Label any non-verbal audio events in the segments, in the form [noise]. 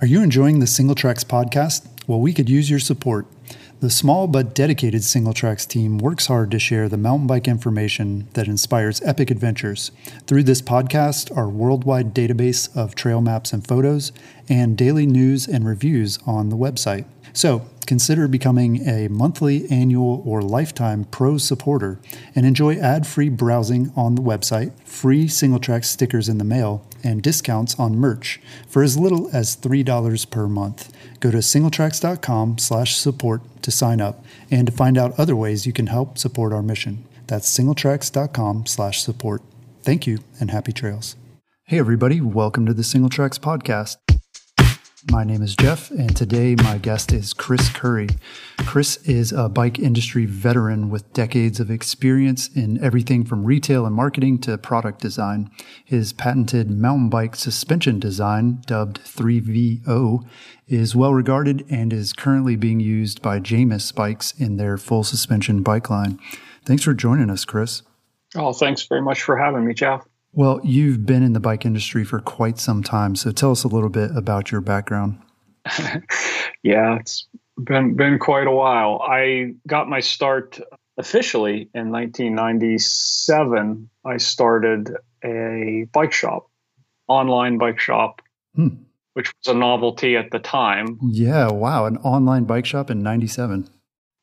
Are you enjoying the Singletracks podcast? Well, we could use your support. The small but dedicated Singletracks team works hard to share the mountain bike information that inspires epic adventures through this podcast, our worldwide database of trail maps and photos, and daily news and reviews on the website. So, consider becoming a monthly, annual, or lifetime pro supporter and enjoy ad free browsing on the website, free single track stickers in the mail, and discounts on merch for as little as $3 per month. Go to singletracks.com slash support to sign up and to find out other ways you can help support our mission. That's singletracks.com slash support. Thank you and happy trails. Hey, everybody. Welcome to the Singletracks Podcast. My name is Jeff, and today my guest is Chris Curry. Chris is a bike industry veteran with decades of experience in everything from retail and marketing to product design. His patented mountain bike suspension design, dubbed 3VO, is well regarded and is currently being used by Jamis bikes in their full suspension bike line. Thanks for joining us, Chris. Oh, thanks very much for having me, Jeff. Well, you've been in the bike industry for quite some time, so tell us a little bit about your background. [laughs] yeah, it's been been quite a while. I got my start officially in 1997. I started a bike shop, online bike shop, hmm. which was a novelty at the time. Yeah, wow, an online bike shop in 97.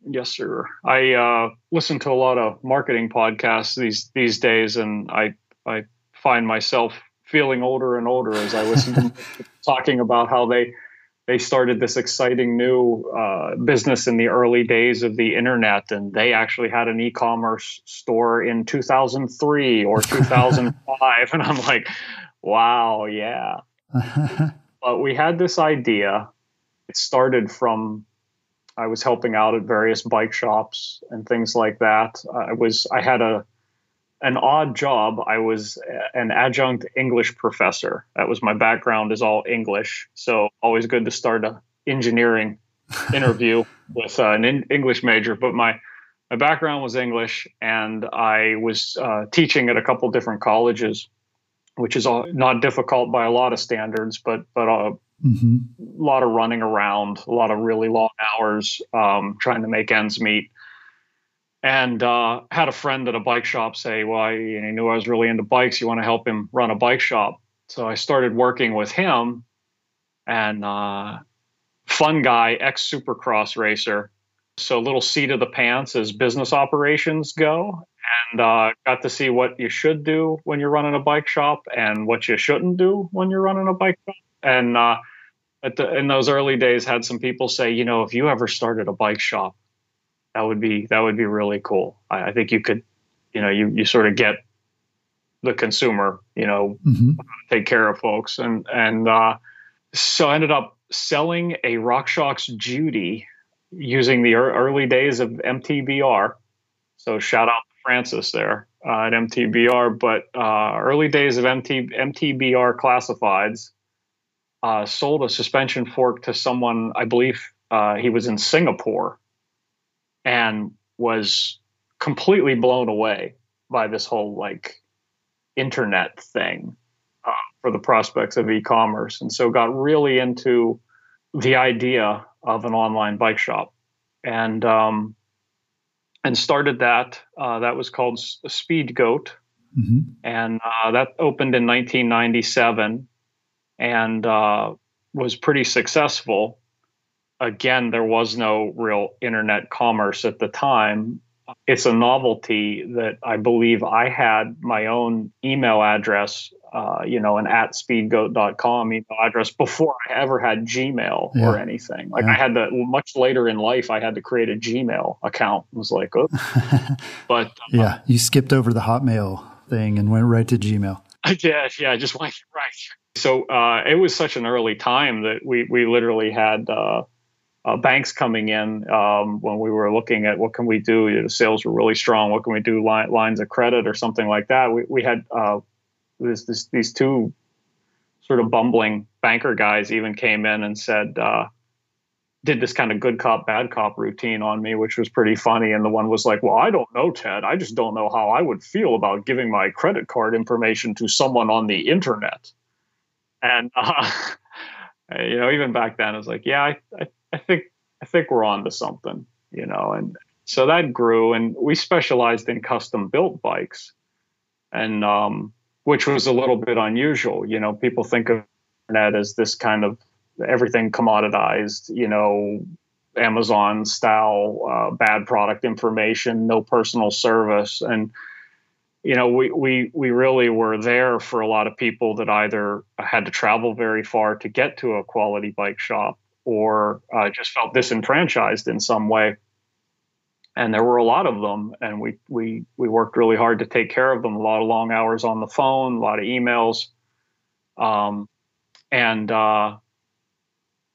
Yes, sir. I uh, listen to a lot of marketing podcasts these these days, and I I find myself feeling older and older as I was [laughs] talking about how they they started this exciting new uh, business in the early days of the internet, and they actually had an e-commerce store in 2003 or [laughs] 2005, and I'm like, wow, yeah. [laughs] but we had this idea. It started from I was helping out at various bike shops and things like that. I was I had a an odd job. I was an adjunct English professor. That was my background is all English. So always good to start a engineering [laughs] interview with uh, an in- English major. But my my background was English, and I was uh, teaching at a couple different colleges, which is all, not difficult by a lot of standards, but but uh, mm-hmm. a lot of running around, a lot of really long hours, um, trying to make ends meet and uh, had a friend at a bike shop say, "Well, I, knew I was really into bikes. You want to help him run a bike shop?" So I started working with him, and uh, fun guy, ex Supercross racer. So little seat of the pants as business operations go, and uh, got to see what you should do when you're running a bike shop and what you shouldn't do when you're running a bike shop. And uh, the, in those early days, had some people say, you know, if you ever started a bike shop, that would be that would be really cool. I, I think you could, you know, you you sort of get the consumer, you know, mm-hmm. take care of folks, and and uh, so I ended up selling a RockShox Judy using the early days of MTBR. So shout out to Francis there uh, at MTBR, but uh, early days of MT, MTBR classifieds. Uh, sold a suspension fork to someone, I believe uh, he was in Singapore, and was completely blown away by this whole like internet thing uh, for the prospects of e-commerce. And so got really into the idea of an online bike shop. And um, and started that uh, that was called speed goat. Mm-hmm. and uh, that opened in 1997 and uh, was pretty successful again, there was no real internet commerce at the time. It's a novelty that I believe I had my own email address, uh, you know, an at speedgoat.com email address before I ever had Gmail yeah. or anything. Like yeah. I had to, much later in life, I had to create a Gmail account. It was like, oh, [laughs] but uh, yeah, you skipped over the Hotmail thing and went right to Gmail. I did. Yeah, I just went [laughs] right. So uh, it was such an early time that we we literally had uh, uh, banks coming in um, when we were looking at what can we do. You know, sales were really strong. What can we do? Line, lines of credit or something like that. We we had uh, this, this, these two sort of bumbling banker guys even came in and said. Uh, did this kind of good cop bad cop routine on me which was pretty funny and the one was like well i don't know ted i just don't know how i would feel about giving my credit card information to someone on the internet and uh, [laughs] you know even back then i was like yeah I, I, I think i think we're on to something you know and so that grew and we specialized in custom built bikes. And um, which was a little bit unusual you know people think of internet as this kind of everything commoditized, you know, Amazon style uh, bad product information, no personal service, and you know, we we we really were there for a lot of people that either had to travel very far to get to a quality bike shop or uh, just felt disenfranchised in some way. And there were a lot of them, and we we we worked really hard to take care of them. A lot of long hours on the phone, a lot of emails, um, and uh,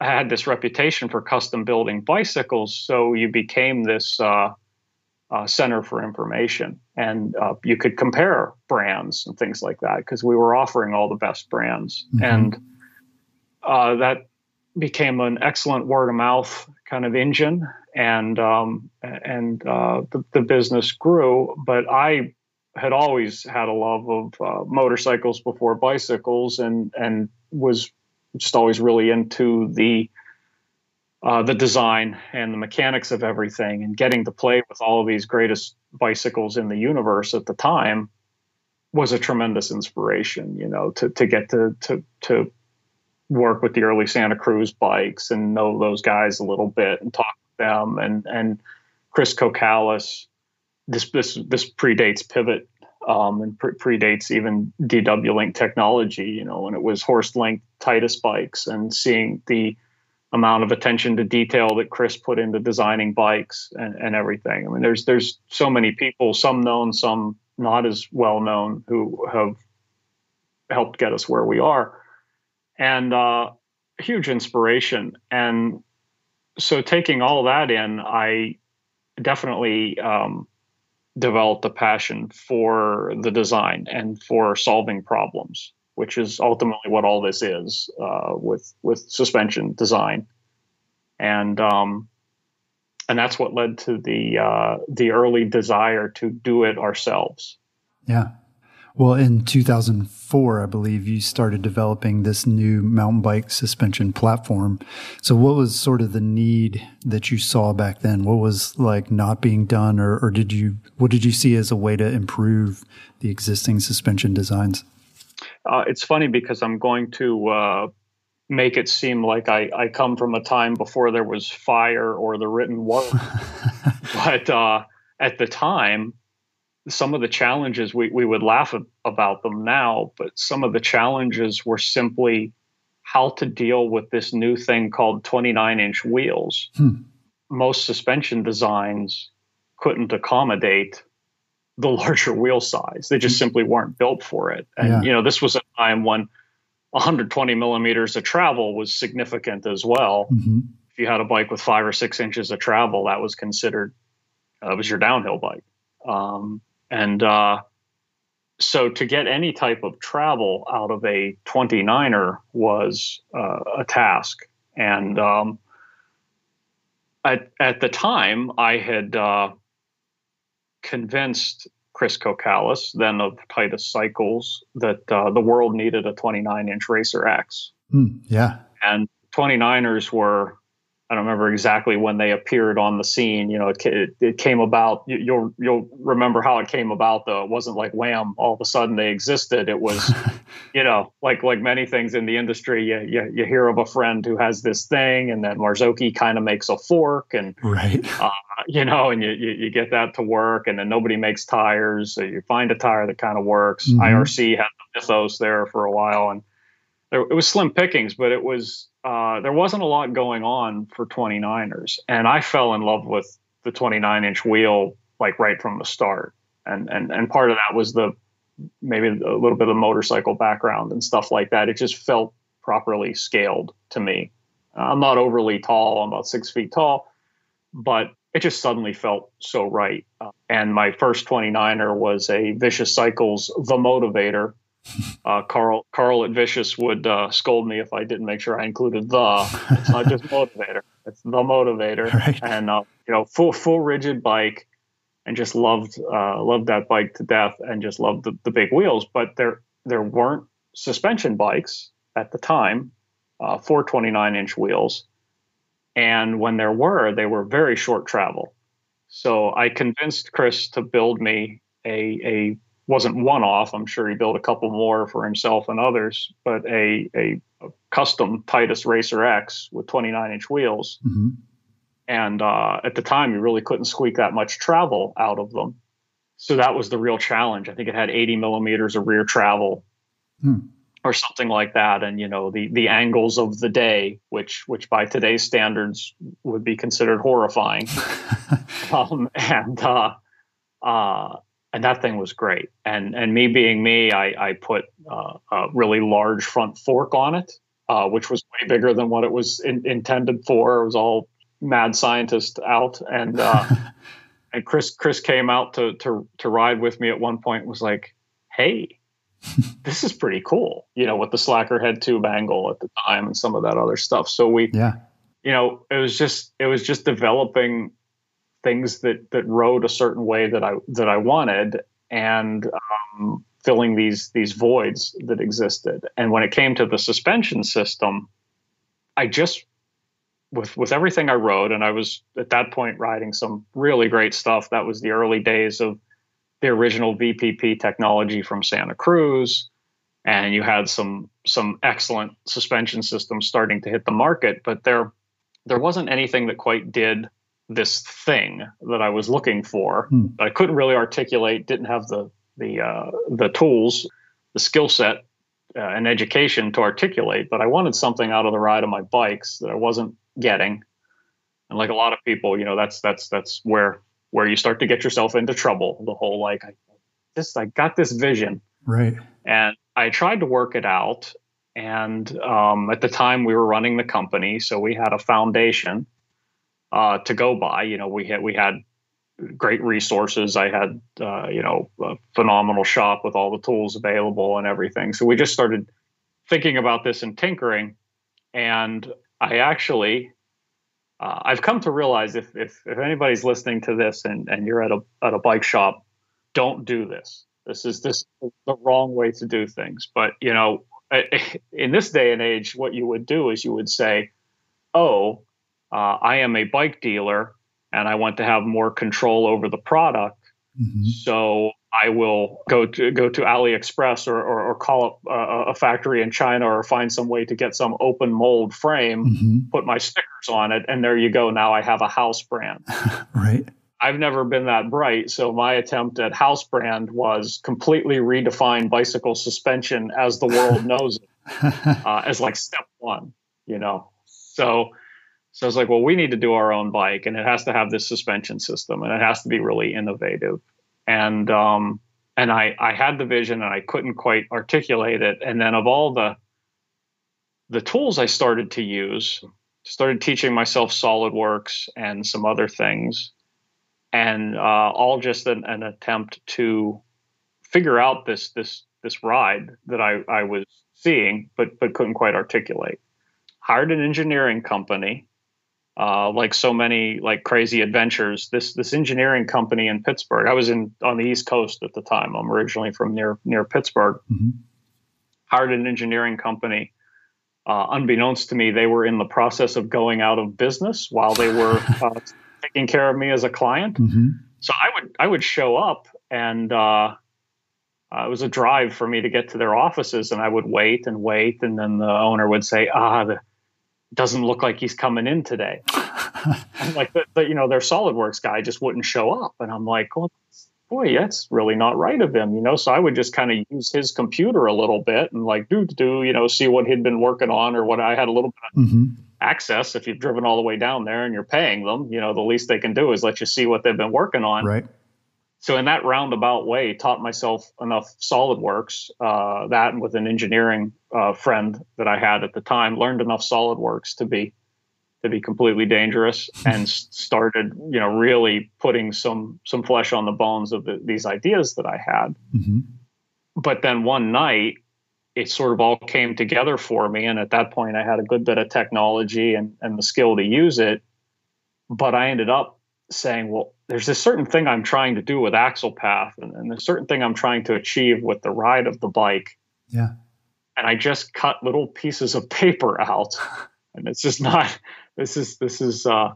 I had this reputation for custom building bicycles, so you became this uh, uh, center for information, and uh, you could compare brands and things like that because we were offering all the best brands, mm-hmm. and uh, that became an excellent word of mouth kind of engine, and um, and uh, the, the business grew. But I had always had a love of uh, motorcycles before bicycles, and and was just always really into the uh, the design and the mechanics of everything and getting to play with all of these greatest bicycles in the universe at the time was a tremendous inspiration you know to to get to to to work with the early Santa Cruz bikes and know those guys a little bit and talk with them and and Chris Cocalis this this this predates pivot um, and pre- predates even DW Link technology. You know, when it was Horst Link Titus bikes, and seeing the amount of attention to detail that Chris put into designing bikes and, and everything. I mean, there's there's so many people, some known, some not as well known, who have helped get us where we are, and uh, huge inspiration. And so, taking all that in, I definitely um, developed a passion for the design and for solving problems, which is ultimately what all this is uh, with with suspension design, and um, and that's what led to the uh, the early desire to do it ourselves. Yeah, well, in 2004, I believe you started developing this new mountain bike suspension platform. So, what was sort of the need that you saw back then? What was like not being done, or, or did you what did you see as a way to improve the existing suspension designs? Uh, it's funny because I'm going to uh, make it seem like I, I come from a time before there was fire or the written word, [laughs] but uh, at the time some of the challenges we, we would laugh about them now, but some of the challenges were simply how to deal with this new thing called 29 inch wheels. Hmm. Most suspension designs couldn't accommodate the [laughs] larger wheel size. They just hmm. simply weren't built for it. And, yeah. you know, this was a time when 120 millimeters of travel was significant as well. Mm-hmm. If you had a bike with five or six inches of travel, that was considered, uh, was your downhill bike. Um, and uh, so to get any type of travel out of a 29er was uh, a task. And um, at, at the time, I had uh, convinced Chris Cocalis, then of Titus Cycles, that uh, the world needed a 29 inch Racer X. Mm, yeah. And 29ers were I don't remember exactly when they appeared on the scene. You know, it, it, it, came about. You'll you'll remember how it came about though. It wasn't like wham, all of a sudden they existed. It was, [laughs] you know, like like many things in the industry. You, you you hear of a friend who has this thing, and then Marzocchi kind of makes a fork, and right, uh, you know, and you, you, you get that to work, and then nobody makes tires. So you find a tire that kind of works. Mm-hmm. IRC had the mythos there for a while, and there, it was slim pickings, but it was uh, there wasn't a lot going on for 29ers, and I fell in love with the 29 inch wheel like right from the start, and and and part of that was the maybe a little bit of motorcycle background and stuff like that. It just felt properly scaled to me, I'm not overly tall. I'm about six feet tall, but it just suddenly felt so right. Uh, and my first 29er was a Vicious Cycles The Motivator. Uh, Carl Carl at Vicious would uh, scold me if I didn't make sure I included the. It's not just [laughs] motivator; it's the motivator. Right. And uh, you know, full full rigid bike, and just loved uh, loved that bike to death, and just loved the, the big wheels. But there there weren't suspension bikes at the time, uh, 429 inch wheels. And when there were, they were very short travel. So I convinced Chris to build me a, a wasn't one off. I'm sure he built a couple more for himself and others, but a, a, a custom Titus Racer X with 29 inch wheels. Mm-hmm. And uh, at the time, you really couldn't squeak that much travel out of them. So that was the real challenge. I think it had 80 millimeters of rear travel. Hmm or something like that and you know the the angles of the day which which by today's standards would be considered horrifying [laughs] um, and uh, uh, and that thing was great. And and me being me i i put uh, a really large front fork on it uh, which was way bigger than what it was in, intended for. It was all mad scientist out. And uh, [laughs] and chris chris came out to to to ride with me at one point was like hey [laughs] this is pretty cool, you know, with the slacker head tube angle at the time and some of that other stuff. So we, yeah, you know, it was just, it was just developing things that, that rode a certain way that I, that I wanted and, um, filling these, these voids that existed. And when it came to the suspension system, I just, with, with everything I rode, and I was at that point riding some really great stuff. That was the early days of, the original VPP technology from Santa Cruz, and you had some some excellent suspension systems starting to hit the market, but there there wasn't anything that quite did this thing that I was looking for. Hmm. I couldn't really articulate, didn't have the the uh, the tools, the skill set, uh, and education to articulate. But I wanted something out of the ride of my bikes that I wasn't getting. And like a lot of people, you know, that's that's that's where where you start to get yourself into trouble. The whole like, I just I got this vision, right? And I tried to work it out. And um, at the time, we were running the company, so we had a foundation uh, to go by. You know, we had we had great resources. I had uh, you know a phenomenal shop with all the tools available and everything. So we just started thinking about this and tinkering. And I actually uh, I've come to realize if, if, if anybody's listening to this and, and you're at a at a bike shop, don't do this. This is this is the wrong way to do things. But you know, [laughs] in this day and age, what you would do is you would say, "Oh, uh, I am a bike dealer, and I want to have more control over the product. Mm-hmm. So I will go to go to AliExpress or, or, or call up a, a, factory in China or find some way to get some open mold frame, mm-hmm. put my stickers on it, and there you go. Now I have a house brand. [laughs] right. I've never been that bright, so my attempt at house brand was completely redefine bicycle suspension as the world [laughs] knows it, uh, as like step one. You know, so so it's like, well, we need to do our own bike, and it has to have this suspension system, and it has to be really innovative and um, and I I had the vision and I couldn't quite articulate it. And then of all the the tools I started to use, started teaching myself SolidWorks and some other things, and uh, all just an, an attempt to figure out this this this ride that I, I was seeing but but couldn't quite articulate. Hired an engineering company uh, like so many like crazy adventures. This this engineering company in Pittsburgh. I was in on the East Coast at the time. I'm originally from near near Pittsburgh. Mm-hmm. Hired an engineering company. Uh, unbeknownst to me, they were in the process of going out of business while they were [laughs] uh, taking care of me as a client. Mm-hmm. So I would I would show up and uh, uh, it was a drive for me to get to their offices, and I would wait and wait, and then the owner would say, "Ah, the doesn't look like he's coming in today. like the, the, you know, their SolidWorks guy just wouldn't show up. And I'm like, well, boy, that's really not right of him, you know. So I would just kind of use his computer a little bit and like do do, you know, see what he'd been working on or what I had a little bit of mm-hmm. access. If you've driven all the way down there and you're paying them, you know, the least they can do is let you see what they've been working on. Right so in that roundabout way taught myself enough solidworks uh, that with an engineering uh, friend that i had at the time learned enough solidworks to be to be completely dangerous [laughs] and started you know really putting some some flesh on the bones of the, these ideas that i had mm-hmm. but then one night it sort of all came together for me and at that point i had a good bit of technology and, and the skill to use it but i ended up saying well there's a certain thing i'm trying to do with axle path and, and a certain thing i'm trying to achieve with the ride of the bike. Yeah. And i just cut little pieces of paper out. [laughs] And it's just not this is this is uh,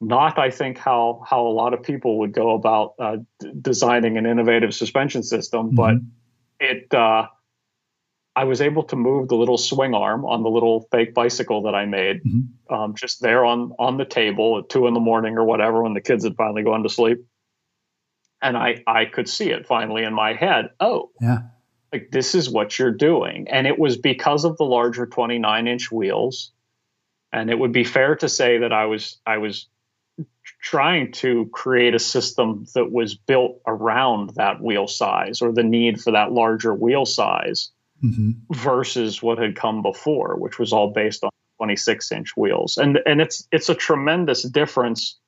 not i think how how a lot of people would go about uh, d- designing an innovative suspension system mm-hmm. but it uh, i was able to move the little swing arm on the little fake bicycle that i made mm-hmm. um, just there on on the table at two in the morning or whatever when the kids had finally gone to sleep. And i i could see it finally in my head. Oh yeah. like this is what you're doing. And it was because of the larger 29 inch wheels. And it would be fair to say that I was I was trying to create a system that was built around that wheel size or the need for that larger wheel size mm-hmm. versus what had come before, which was all based on 26 inch wheels. And and it's it's a tremendous difference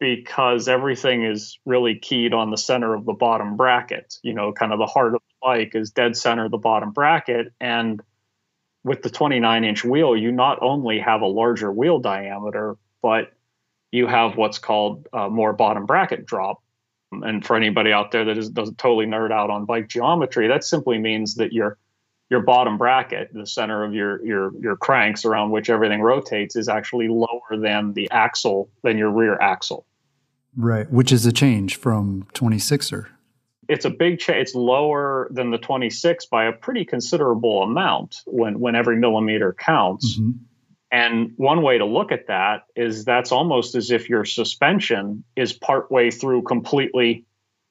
because everything is really keyed on the center of the bottom bracket. You know, kind of the heart of the bike is dead center of the bottom bracket. And with the 29 inch wheel, you not only have a larger wheel diameter, but you have what's called a more bottom bracket drop. And for anybody out there that is, doesn't totally nerd out on bike geometry, that simply means that your your bottom bracket, the center of your your your cranks around which everything rotates, is actually lower than the axle than your rear axle. Right, which is a change from 26er it's a big change. It's lower than the 26 by a pretty considerable amount when when every millimeter counts. Mm-hmm. And one way to look at that is that's almost as if your suspension is partway through completely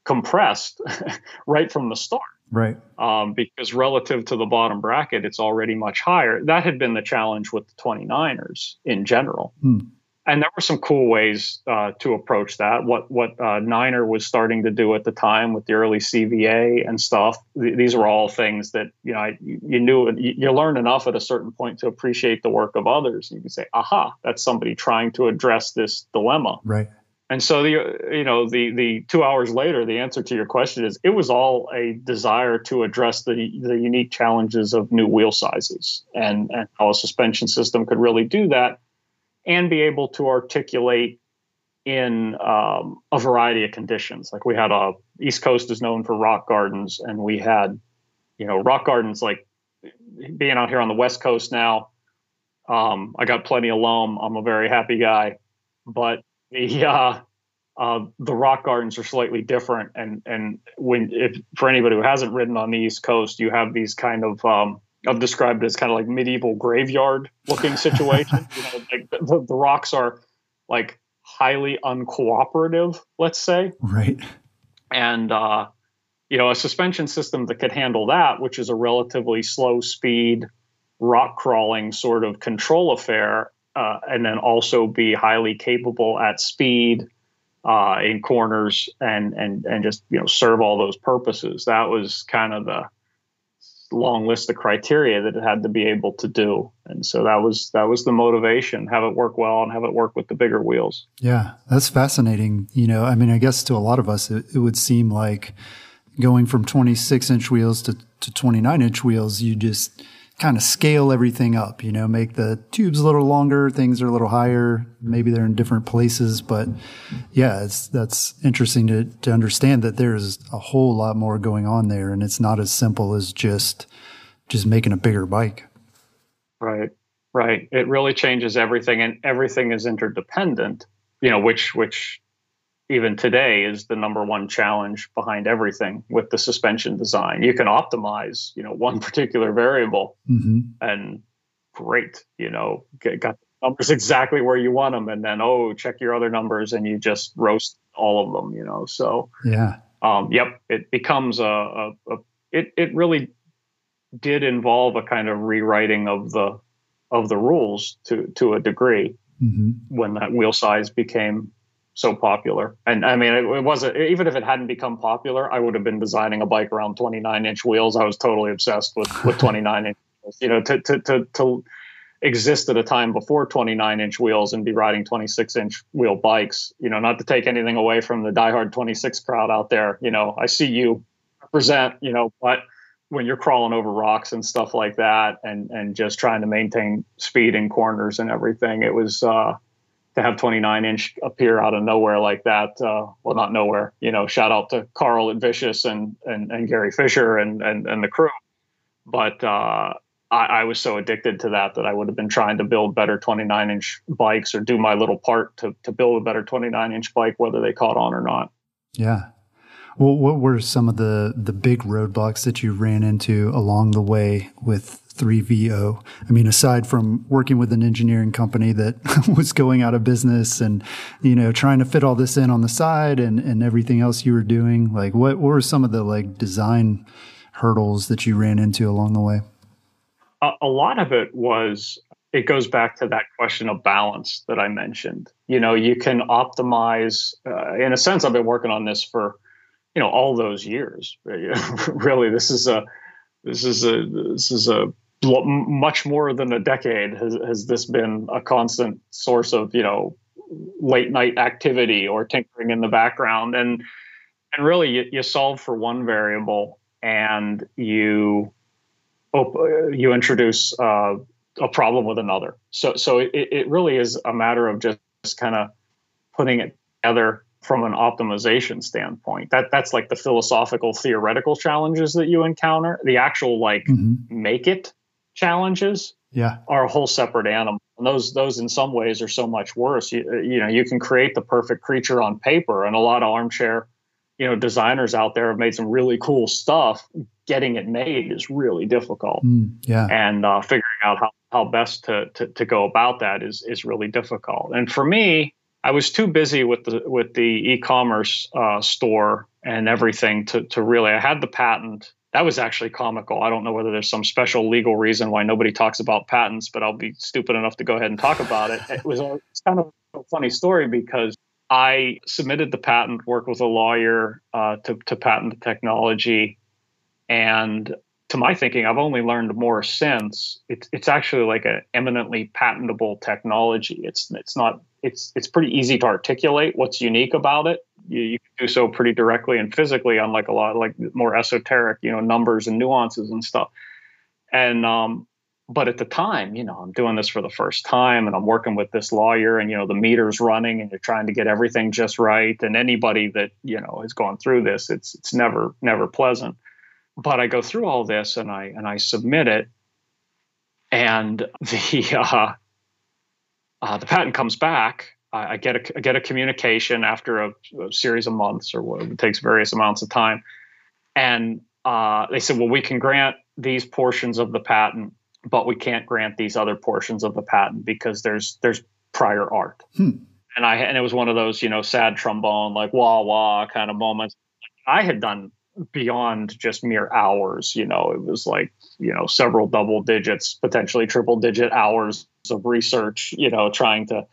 compressed [laughs] right from the start. Right. Um, because relative to the bottom bracket, it's already much higher. That had been the challenge with the 29ers in general. Hmm and there were some cool ways uh, to approach that. What what uh, Niner was starting to do at the time with the early CVA and stuff. Th- these were all things that you know I, you knew you, you learned enough at a certain point to appreciate the work of others. You can say, "Aha, that's somebody trying to address this dilemma." Right. And so the you know the the two hours later, the answer to your question is it was all a desire to address the the unique challenges of new wheel sizes and and how a suspension system could really do that and be able to articulate in um, a variety of conditions. Like we had a East Coast is known for rock gardens, and we had, you know, rock gardens like being out here on the West Coast now. Um, I got plenty of loam. I'm a very happy guy, but the [laughs] uh, uh, the rock gardens are slightly different. And and when if for anybody who hasn't ridden on the East Coast, you have these kind of um, I've described it as kind of like medieval graveyard looking situation. [laughs] you know, like the, the, rocks are like highly uncooperative, let's say. Right. And, uh, you know, a suspension system that could handle that, which is a relatively slow speed rock crawling sort of control affair, uh, and then also be highly capable at speed uh, in corners and and and just you know serve all those purposes. That was kind of the long list of criteria that it had to be able to do. And so that was that was the motivation have it work well and have it work with the bigger wheels. Yeah that's fascinating. You know i mean i guess to a lot of us it, it would seem like going from 26 inch wheels to, to 29 inch wheels you just kind of scale everything up, you know, make the tubes a little longer, things are a little higher, maybe they're in different places, but yeah, it's that's interesting to to understand that there's a whole lot more going on there and it's not as simple as just just making a bigger bike. Right. Right. It really changes everything and everything is interdependent, you know, which which even today is the number one challenge behind everything with the suspension design. You can optimize, you know, one [laughs] particular variable mm-hmm. and great, you know, get, got numbers exactly where you want them. And then, oh, check your other numbers and you just roast all of them, you know? So, yeah. Um, yep. It becomes a, a, a it, it really did involve a kind of rewriting of the, of the rules to, to a degree mm-hmm. when that wheel size became so popular. And I mean, it, it, wasn't even if it hadn't become popular, I would have been designing a bike around 29 inch wheels. I was totally obsessed with with [laughs] 29 inch. You know, to to to to exist at a time before 29 inch wheels and be riding 26 inch wheel bikes. You know, not to take anything away from the diehard 26 crowd out there. You know, I see you represent. You know, but when you're crawling over rocks and stuff like that, and and just trying to maintain speed in corners and everything, it was. uh to have 29 inch appear out of nowhere like that. Uh, well, not nowhere, you know, shout out to Carl at Vicious and, and, and Gary Fisher and, and, and the crew. But, uh, I, I, was so addicted to that that I would have been trying to build better 29 inch bikes or do my little part to, to build a better 29 inch bike, whether they caught on or not. Yeah. Well, what were some of the, the big roadblocks that you ran into along the way with 3VO? I mean, aside from working with an engineering company that [laughs] was going out of business and, you know, trying to fit all this in on the side and, and everything else you were doing, like what, what were some of the like design hurdles that you ran into along the way? A, a lot of it was it goes back to that question of balance that I mentioned. You know, you can optimize. Uh, in a sense, I've been working on this for, you know, all those years. [laughs] really, this is a, this is a, this is a much more than a decade has, has this been a constant source of you know late night activity or tinkering in the background and and really you, you solve for one variable and you op- you introduce uh, a problem with another so so it, it really is a matter of just, just kind of putting it together from an optimization standpoint that that's like the philosophical theoretical challenges that you encounter the actual like mm-hmm. make it challenges yeah. are a whole separate animal. And those those in some ways are so much worse. You, you know, you can create the perfect creature on paper, and a lot of armchair, you know, designers out there have made some really cool stuff. Getting it made is really difficult. Mm, yeah. And uh, figuring out how, how best to, to to go about that is is really difficult. And for me, I was too busy with the with the e-commerce uh, store and everything to to really. I had the patent that was actually comical. I don't know whether there's some special legal reason why nobody talks about patents, but I'll be stupid enough to go ahead and talk about it. It was a, it's kind of a funny story because I submitted the patent, worked with a lawyer uh, to, to patent the technology, and to my thinking, I've only learned more since. It's it's actually like an eminently patentable technology. It's it's not it's it's pretty easy to articulate what's unique about it. You, you can do so pretty directly and physically, unlike a lot like more esoteric, you know, numbers and nuances and stuff. And um, but at the time, you know, I'm doing this for the first time, and I'm working with this lawyer, and you know, the meter's running, and you're trying to get everything just right. And anybody that you know has gone through this, it's it's never never pleasant but I go through all this and I and I submit it, and the [laughs] uh, uh, the patent comes back. I, I get a I get a communication after a, a series of months or what it takes various amounts of time, and uh, they said, well, we can grant these portions of the patent, but we can't grant these other portions of the patent because there's there's prior art. Hmm. And I and it was one of those you know sad trombone like wah wah kind of moments. I had done beyond just mere hours. You know, it was like, you know, several double digits, potentially triple digit hours of research, you know, trying to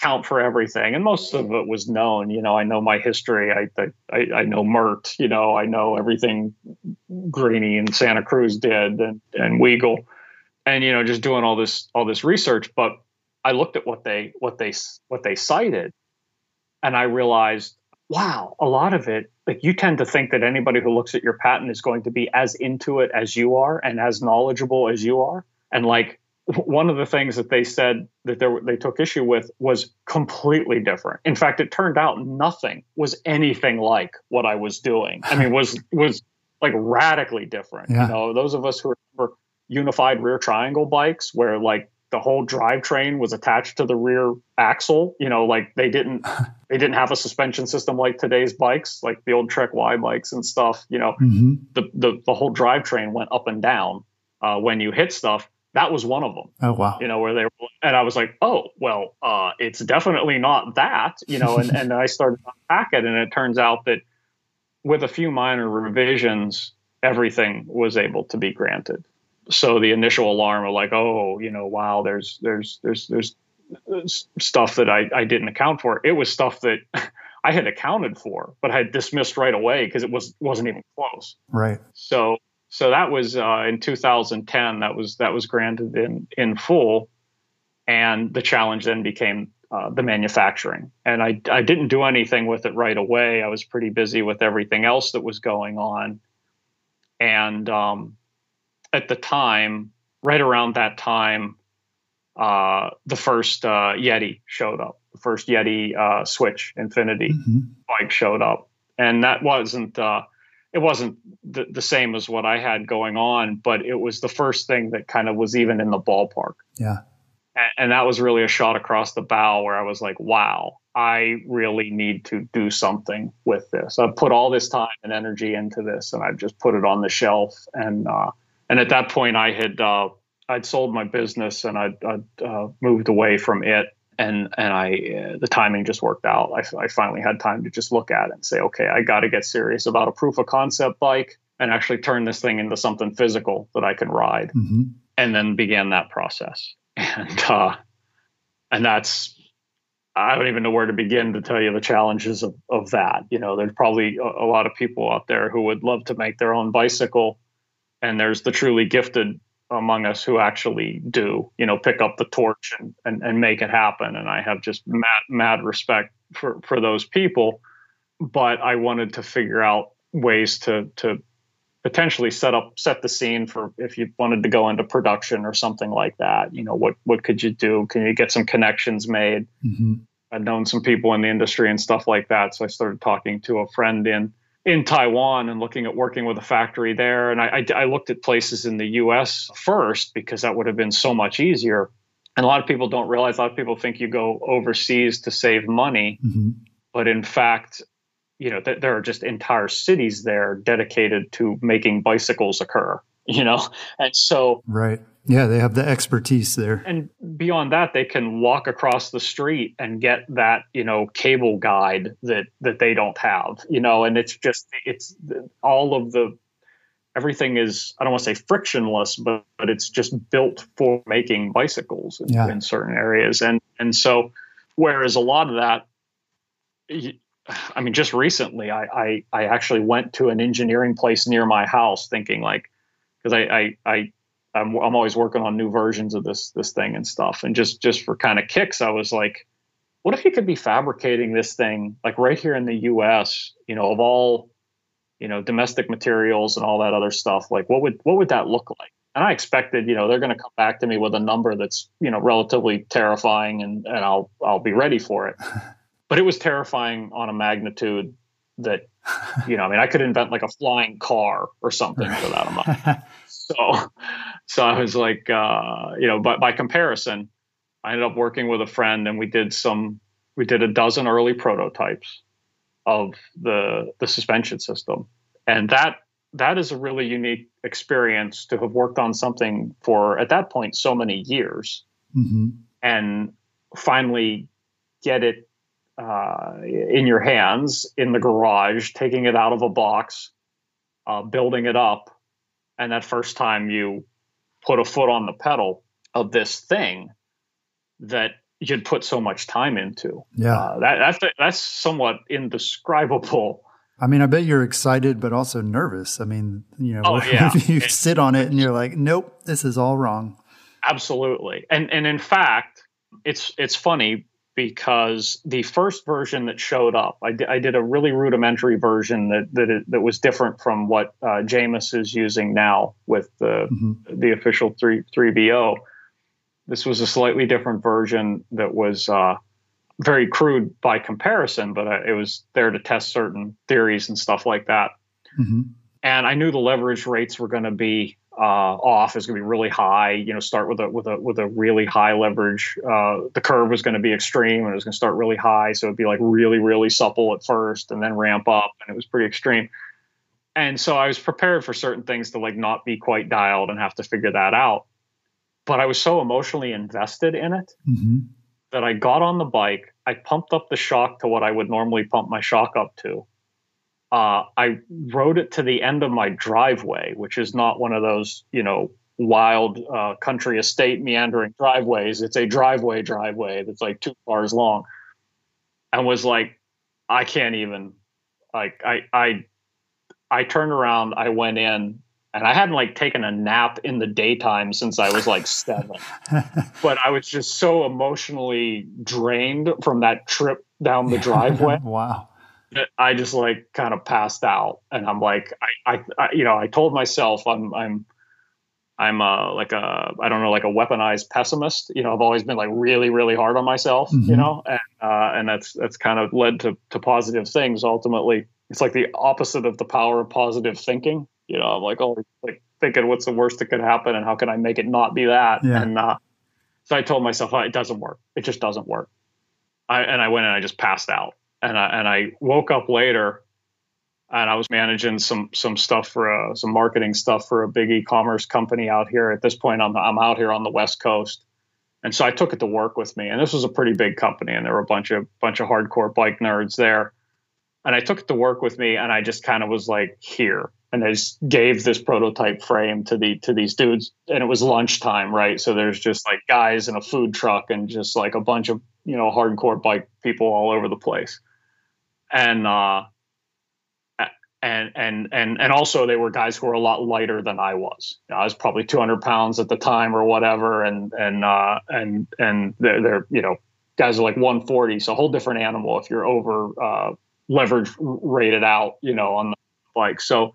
count for everything. And most of it was known. You know, I know my history. I I, I know Mert, you know, I know everything Greeny and Santa Cruz did and, and Weagle. And, you know, just doing all this all this research. But I looked at what they what they what they cited and I realized wow, a lot of it, like you tend to think that anybody who looks at your patent is going to be as into it as you are and as knowledgeable as you are. And like one of the things that they said that they, they took issue with was completely different. In fact, it turned out nothing was anything like what I was doing. I mean, was [laughs] was like radically different. Yeah. You know, those of us who are unified rear triangle bikes where like the whole drivetrain was attached to the rear axle. You know, like they didn't [laughs] they didn't have a suspension system like today's bikes, like the old Trek Y bikes and stuff. You know, mm-hmm. the, the the whole drivetrain went up and down uh, when you hit stuff. That was one of them. Oh wow! You know where they were, and I was like, oh well, uh, it's definitely not that. You know, and and I started to unpack it, and it turns out that with a few minor revisions, everything was able to be granted so the initial alarm of like, oh, you know, wow, there's there's there's there's stuff that I, I didn't account for. It was stuff that [laughs] I had accounted for, but I had dismissed right away because it was wasn't even close. Right. So so that was uh, in 2010. That was that was granted in in full, and the challenge then became uh, the manufacturing. And I I didn't do anything with it right away. I was pretty busy with everything else that was going on, and um, at the time, right around that time, uh, the first uh, Yeti showed up. The first Yeti uh, Switch Infinity mm-hmm. bike showed up, and that wasn't uh, it wasn't the, the same as what I had going on, but it was the first thing that kind of was even in the ballpark. Yeah. And, and that was really a shot across the bow where I was like, wow, I really need to do something with this. I've put all this time and energy into this, and I've just put it on the shelf. And uh, and at that point, I had uh, I'd sold my business and I'd, I'd uh, moved away from it and and I uh, the timing just worked out. I, I finally had time to just look at it and say, okay, I got to get serious about a proof of concept bike and actually turn this thing into something physical that I can ride, mm-hmm. and then began that process. [laughs] And uh, and that's I don't even know where to begin to tell you the challenges of, of that. You know, there's probably a, a lot of people out there who would love to make their own bicycle, and there's the truly gifted among us who actually do, you know, pick up the torch and, and, and make it happen. And I have just mad, mad respect for, for those people. But I wanted to figure out ways to, to potentially set up, set the scene for if you wanted to go into production or something like that. You know, what, what could you do? Can you get some connections made? Mm-hmm. I've known some people in the industry and stuff like that. So I started talking to a friend in in Taiwan and looking at working with a factory there. And I, I, I, looked at places in the US first because that would have been so much easier. And a lot of people don't realize, a lot of people think you go overseas to save money. Mm-hmm. But in fact, you know, th- there are just entire cities there dedicated to making bicycles occur, [laughs] you know? And so, right. Yeah, they have the expertise there. And beyond that, they can walk across the street and get that, you know, cable guide that that they don't have, you know, and it's just it's all of the everything is I don't want to say frictionless, but but it's just built for making bicycles in, yeah. in certain areas. And and so whereas a lot of that I mean, just recently, I, I, I actually went to an engineering place near my house, thinking like, because I, I, I I'm, I'm always working on new versions of this this thing and stuff. And just just for kind of kicks, I was like, what if you could be fabricating this thing like right here in the U.S. You know, of all you know domestic materials and all that other stuff. Like, what would what would that look like? And I expected, you know, they're going to come back to me with a number that's you know relatively terrifying, and and I'll I'll be ready for it. [laughs] But it was terrifying on a magnitude that you know, I mean, I could invent like a flying car or something for that amount. [laughs] so so I was like, uh, you know, but by comparison, I ended up working with a friend and we did some, we did a dozen early prototypes of the the suspension system, and that that is a really unique experience to have worked on something for at that point so many years, mm-hmm. and finally get it uh, in your hands in the garage, taking it out of a box, uh, building it up, and that first time you put a foot on the pedal of this thing that you'd put so much time into. Yeah, uh, that, that's that's somewhat indescribable. I mean, I bet you're excited, but also nervous. I mean, you know, oh, [laughs] yeah. you it, sit on it and you're like, nope, this is all wrong. Absolutely, and and in fact, it's it's funny because the first version that showed up, I, d- I did a really rudimentary version that that, it, that was different from what uh, Jamis is using now with the mm-hmm. the official three three VO. This was a slightly different version that was uh, very crude by comparison, but uh, it was there to test certain theories and stuff like that. Mm-hmm. And I knew the leverage rates were going to be uh, off is going to be really high. You know, start with a with a with a really high leverage. Uh, the curve was going to be extreme, and it was going to start really high, so it'd be like really really supple at first, and then ramp up, and it was pretty extreme. And so I was prepared for certain things to like not be quite dialed and have to figure that out. But I was so emotionally invested in it mm-hmm. that I got on the bike. I pumped up the shock to what I would normally pump my shock up to uh, I rode it to the end of my driveway, which is not one of those, you know, wild uh, country estate meandering driveways. It's a driveway driveway that's like two cars long, and was like, I can't even, like, I, I, I turned around, I went in, and I hadn't like taken a nap in the daytime since I was like seven. [laughs] but I was just so emotionally drained from that trip down the driveway. [laughs] wow. I just like kind of passed out, and I'm like, I, I, I, you know, I told myself I'm, I'm, I'm uh, like a, I don't know, like a weaponized pessimist. You know, I've always been like really, really hard on myself. Mm-hmm. You know, and uh, and that's that's kind of led to to positive things. Ultimately, it's like the opposite of the power of positive thinking. You know, I'm like, oh, like thinking what's the worst that could happen, and how can I make it not be that? Yeah. And uh, so I told myself, oh, it doesn't work. It just doesn't work. I, and I went and I just passed out and I, and I woke up later and I was managing some some stuff for a, some marketing stuff for a big e-commerce company out here. At this point, I'm I'm out here on the West Coast, and so I took it to work with me. And this was a pretty big company, and there were a bunch of bunch of hardcore bike nerds there. And I took it to work with me, and I just kind of was like, here, and I just gave this prototype frame to the to these dudes, and it was lunchtime, right? So there's just like guys in a food truck, and just like a bunch of you know hardcore bike people all over the place and uh, and and and and also they were guys who were a lot lighter than I was. You know, I was probably 200 pounds at the time or whatever, and and uh, and and they're, they're you know guys are like 140, so a whole different animal if you're over uh, leverage rated out, you know, on the bike. So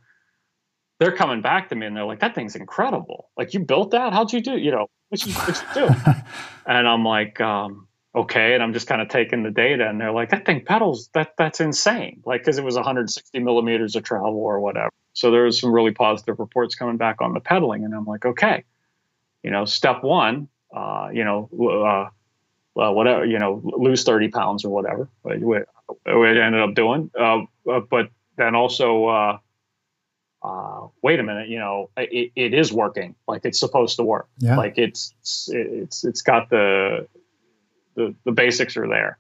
they're coming back to me and they're like, "That thing's incredible! Like you built that? How'd you do? You know, what you, what you do?" [laughs] and I'm like, um, okay and i'm just kind of taking the data and they're like that thing pedals that that's insane like because it was 160 millimeters of travel or whatever so there was some really positive reports coming back on the pedaling and i'm like okay you know step one uh, you know uh, well whatever you know lose 30 pounds or whatever we, we ended up doing uh, uh but then also uh, uh, wait a minute, you know, it, it is working like it's supposed to work. Yeah. Like it's, it's, it's got the, the, the basics are there.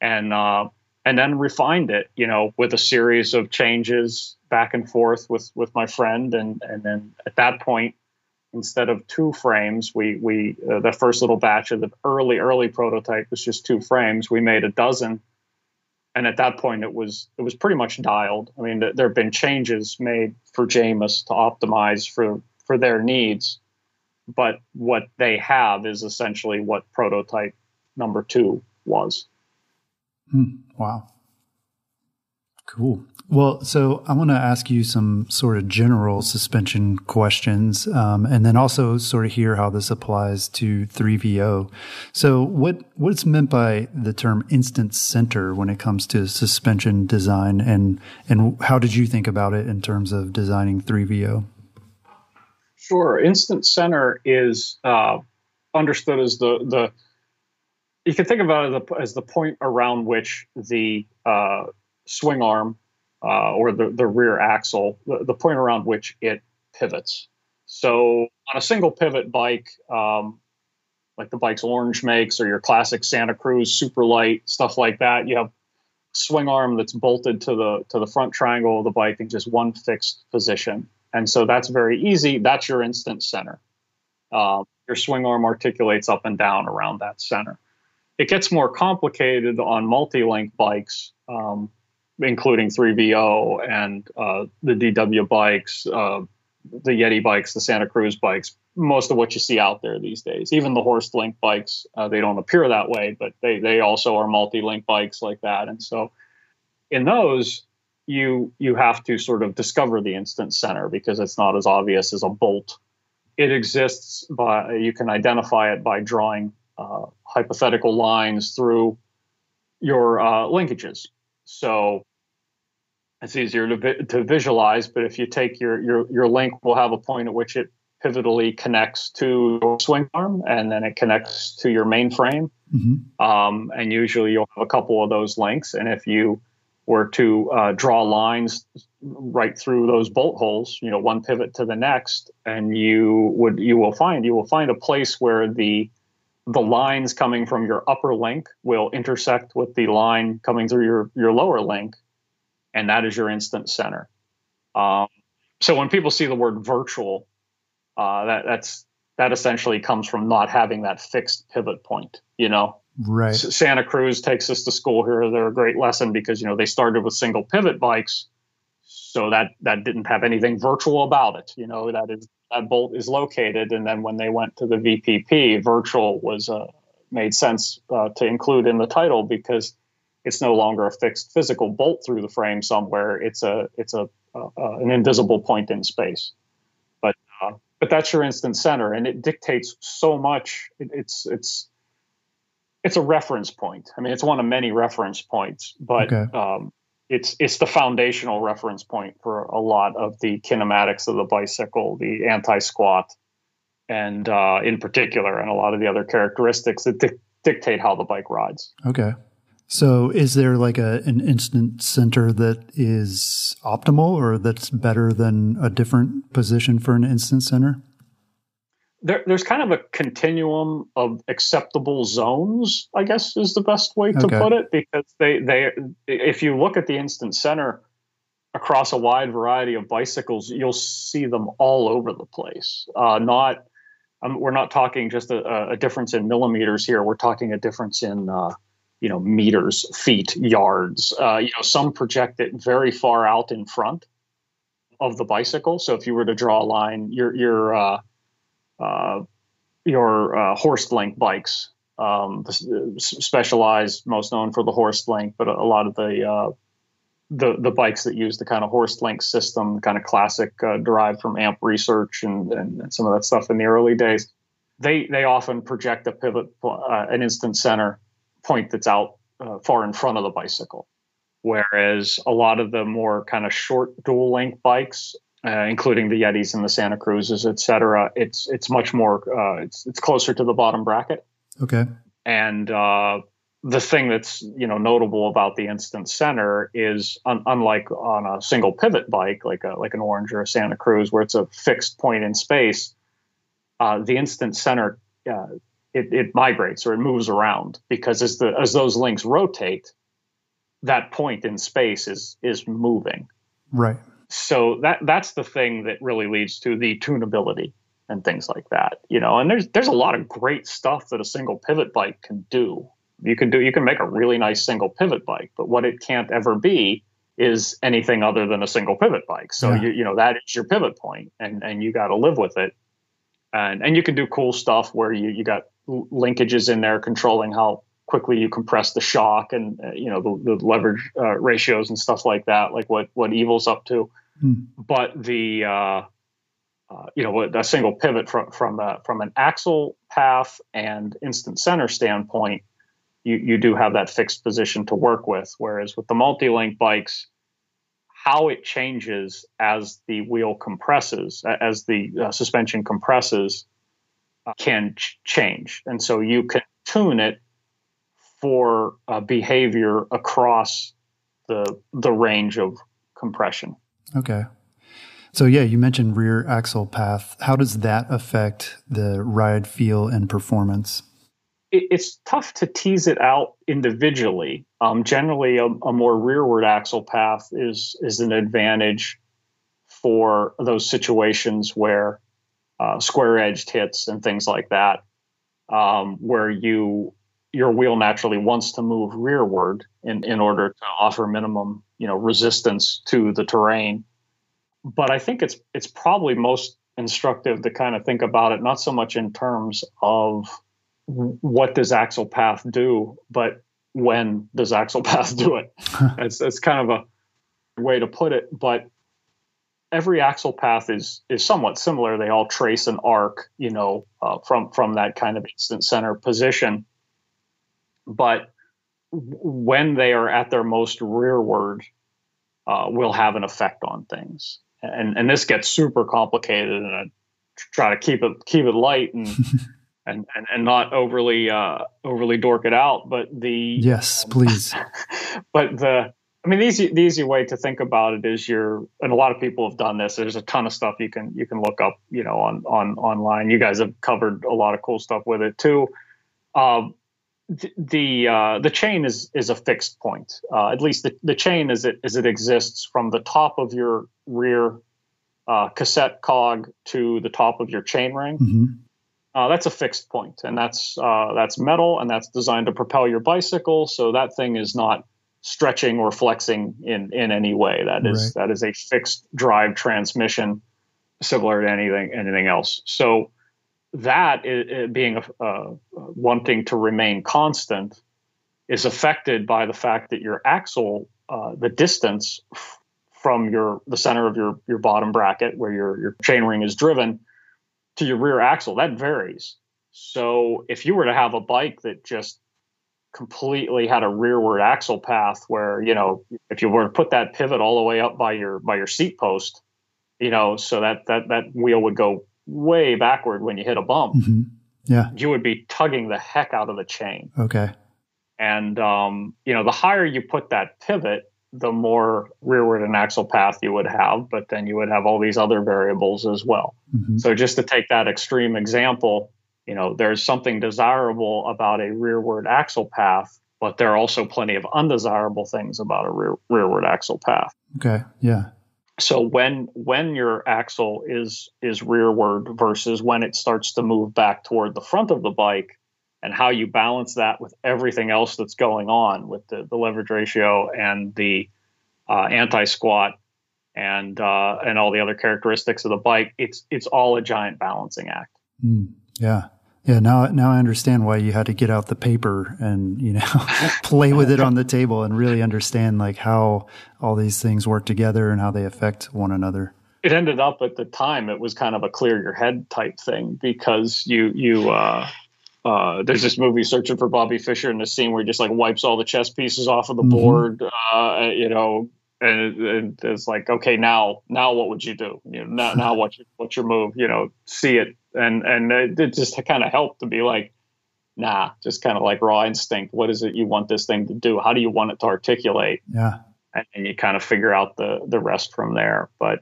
And uh, and then refined it you know with a series of changes back and forth with with my friend. And and then at that point instead of two frames we we uh, the first little batch of the early early prototype was just two frames. We made a dozen. And at that point it was it was pretty much dialed. I mean th- there have been changes made for Jamis to optimize for for their needs. But what they have is essentially what prototype number two was. Hmm. wow. Cool. Well, so I want to ask you some sort of general suspension questions, um, and then also sort of hear how this applies to 3VO. So, what what's meant by the term instant center when it comes to suspension design, and and how did you think about it in terms of designing 3VO? Sure, instant center is uh, understood as the the you can think about it as the point around which the uh, swing arm uh, or the, the rear axle, the, the, point around which it pivots. So on a single pivot bike, um, like the bikes Orange makes or your classic Santa Cruz super light stuff like that, you have swing arm that's bolted to the to the front triangle of the bike in just one fixed position. And so that's very easy. That's your instant center. Uh, your swing arm articulates up and down around that center. It gets more complicated on multi-link bikes, um, including 3VO and uh, the DW bikes, uh, the Yeti bikes, the Santa Cruz bikes. Most of what you see out there these days, even the Horst Link bikes, uh, they don't appear that way, but they they also are multi-link bikes like that. And so, in those, you you have to sort of discover the instant center because it's not as obvious as a bolt. It exists by you can identify it by drawing uh, hypothetical lines through your uh, linkages. So it's easier to, vi- to visualize, but if you take your, your, your link will have a point at which it pivotally connects to your swing arm and then it connects to your mainframe. Mm-hmm. Um, and usually you'll have a couple of those links. And if you were to uh, draw lines right through those bolt holes, you know, one pivot to the next, and you would you will find you will find a place where the the lines coming from your upper link will intersect with the line coming through your, your lower link, and that is your instant center. Um, so when people see the word virtual, uh, that that's that essentially comes from not having that fixed pivot point. You know, right? S- Santa Cruz takes us to school here. They're a great lesson because you know they started with single pivot bikes, so that that didn't have anything virtual about it. You know that is that bolt is located, and then when they went to the VPP, virtual was uh, made sense uh, to include in the title because it's no longer a fixed physical bolt through the frame somewhere. It's a it's a uh, uh an invisible point in space. But uh, but that's your instant center, and it dictates so much. It, it's it's it's a reference point. I mean, it's one of many reference points, but okay. um, it's it's the foundational reference point for a lot of the kinematics of the bicycle, the anti-squat, and uh, in particular, and a lot of the other characteristics that di- dictate how the bike rides. Okay. So, is there like a an instant center that is optimal, or that's better than a different position for an instant center? There, there's kind of a continuum of acceptable zones, I guess is the best way to okay. put it, because they they if you look at the instant center across a wide variety of bicycles, you'll see them all over the place. Uh, not um, we're not talking just a, a, difference in millimeters here. We're talking a difference in uh, you know meters, feet, yards. Uh, you know, some project it very far out in front of the bicycle. So if you were to draw a line, your your uh, uh, your uh, Horst link bikes, um, specialized, most known for the Horst link, but a, lot of the uh, the the bikes that use the kind of Horst link system, kind of classic, uh, derived from AMP research and, and some of that stuff in the early days. They they often project a pivot, uh, an instant center point that's out uh, far in front of the bicycle, whereas a lot of the more kind of short dual link bikes uh, including the Yetis and the Santa Cruzes, et cetera, it's it's much more uh, it's it's closer to the bottom bracket. Okay. And uh, the thing that's you know notable about the Instant Center is un- unlike on a single pivot bike like a like an Orange or a Santa Cruz where it's a fixed point in space, uh, the Instant Center uh, it, it migrates or it moves around because as the as those links rotate, that point in space is is moving. Right so that that's the thing that really leads to the tunability and things like that you know and there's there's a lot of great stuff that a single pivot bike can do. You can do you can make a really nice single pivot bike but what it can't ever be is anything other than a single pivot bike. So yeah. you, you know that is your pivot point and and you got to live with it. And and you can do cool stuff where you you got linkages in there controlling how quickly you compress the shock and uh, you know the, the leverage uh, ratios and stuff like that like what what evil's up to Mm. But the uh, uh, you know a single pivot from from a, from an axle path and instant center standpoint, you you do have that fixed position to work with. Whereas with the multi-link bikes, how it changes as the wheel compresses, as the uh, suspension compresses, uh, can ch- change, and so you can tune it for uh, behavior across the the range of compression. Okay. So yeah, you mentioned rear axle path. How does that affect the ride feel and performance? It's tough to tease it out individually. Um, generally, a, a, more rearward axle path is is an advantage for those situations where uh, square edged hits and things like that, um, where you your wheel naturally wants to move rearward in, in order to offer minimum you know resistance to the terrain. But i think it's it's probably most instructive to kind of think about it not so much in terms of what does axle path do but when does axle [laughs] path do it. [laughs] It's, it's kind of a way to put it but every axle path is is somewhat similar. They all trace an arc you know uh, from from that kind of instant center position but when they are at their most rearward uh, will have an effect on things. And and this gets super complicated, and I try to keep it keep it light and [laughs] and, and and not overly uh, overly dork it out. But the yes, um, please. [laughs] but the I mean, the easy the easy way to think about it is you're, and a lot of people have done this. There's a ton of stuff you can you can look up, you know, on on online. You guys have covered a lot of cool stuff with it too. Um, the uh, the chain is is a fixed point. Uh, at least the, the chain as it as it exists from the top of your rear uh, cassette cog to the top of your chain ring. Mm-hmm. Uh, that's a fixed point, and that's uh, that's metal, and that's designed to propel your bicycle. So that thing is not stretching or flexing in in any way. That is right. that is a fixed drive transmission, similar to anything anything else. So that is, being uh, wanting to remain constant is affected by the fact that your axle, uh, the distance from your the center of your your bottom bracket where your your chainring is driven to your rear axle that varies. So if you were to have a bike that just completely had a rearward axle path where you know if you were to put that pivot all the way up by your by your seat post you know so that that that wheel would go way backward when you hit a bump mm-hmm. yeah you would be tugging the heck out of the chain okay and um, you know the higher you put that pivot the more rearward and axle path you would have but then you would have all these other variables as well mm-hmm. so just to take that extreme example you know, there's something desirable about a rearward axle path, but there are also plenty of undesirable things about a rear, rearward axle path. Okay. Yeah. So when when your axle is is rearward versus when it starts to move back toward the front of the bike, and how you balance that with everything else that's going on with the, the leverage ratio and the uh, anti squat and uh, and all the other characteristics of the bike, it's it's all a giant balancing act. Mm, yeah. Yeah, now now I understand why you had to get out the paper and you know [laughs] play with it on the table and really understand like how all these things work together and how they affect one another. It ended up at the time it was kind of a clear your head type thing because you you uh, uh, there's this movie searching for Bobby Fischer in the scene where he just like wipes all the chess pieces off of the mm-hmm. board, uh, you know, and, and, it's like okay now now what would you do? You know now, now what's your, what's your move? You know see it. And and it, it just kind of helped to be like nah just kind of like raw instinct. What is it you want this thing to do? How do you want it to articulate? Yeah. And, and you kind of figure out the the rest from there. But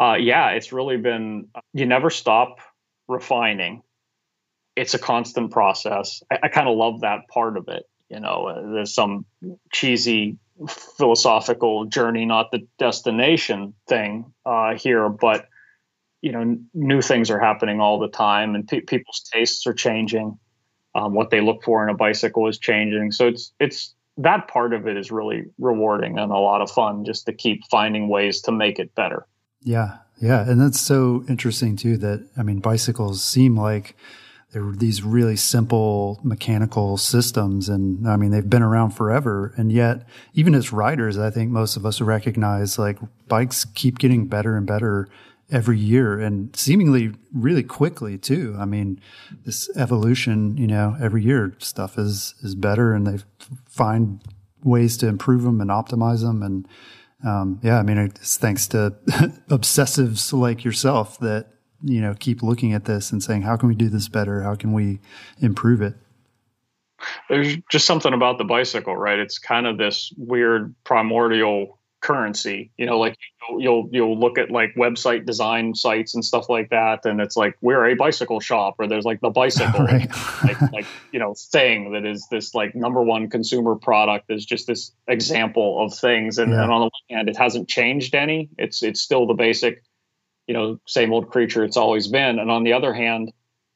uh, yeah it's really been you never stop refining. It's a constant process. I, I kind of love that part of it you know uh, there's some cheesy philosophical journey, not the destination thing uh, here. But you know, new things are happening all the time, and pe- people's tastes are changing. Um, what they look for in a bicycle is changing. So it's it's that part of it is really rewarding and a lot of fun just to keep finding ways to make it better. Yeah, yeah, and that's so interesting too. That I mean, bicycles seem like they're these really simple mechanical systems. And I mean, they've been around forever. And yet, even as riders, I think most of us recognize like bikes keep getting better and better every year and seemingly really quickly too. I mean, this evolution, you know, every year stuff is, is better and they find ways to improve them and optimize them. And, um, yeah, I mean, it's thanks to [laughs] obsessives like yourself that you know keep looking at this and saying how can we do this better? How can we improve it? There's just something about the bicycle right? It's kind of this weird primordial currency you know like you'll you'll look at like website design sites and stuff like that and it's like we're a bicycle shop or there's like the bicycle [laughs] right. like, like you know thing that is this like number one consumer product is just this example of things. And, yeah. and on the one hand it hasn't changed any. It's it's still the basic you know, same old creature it's always been. And on the other hand,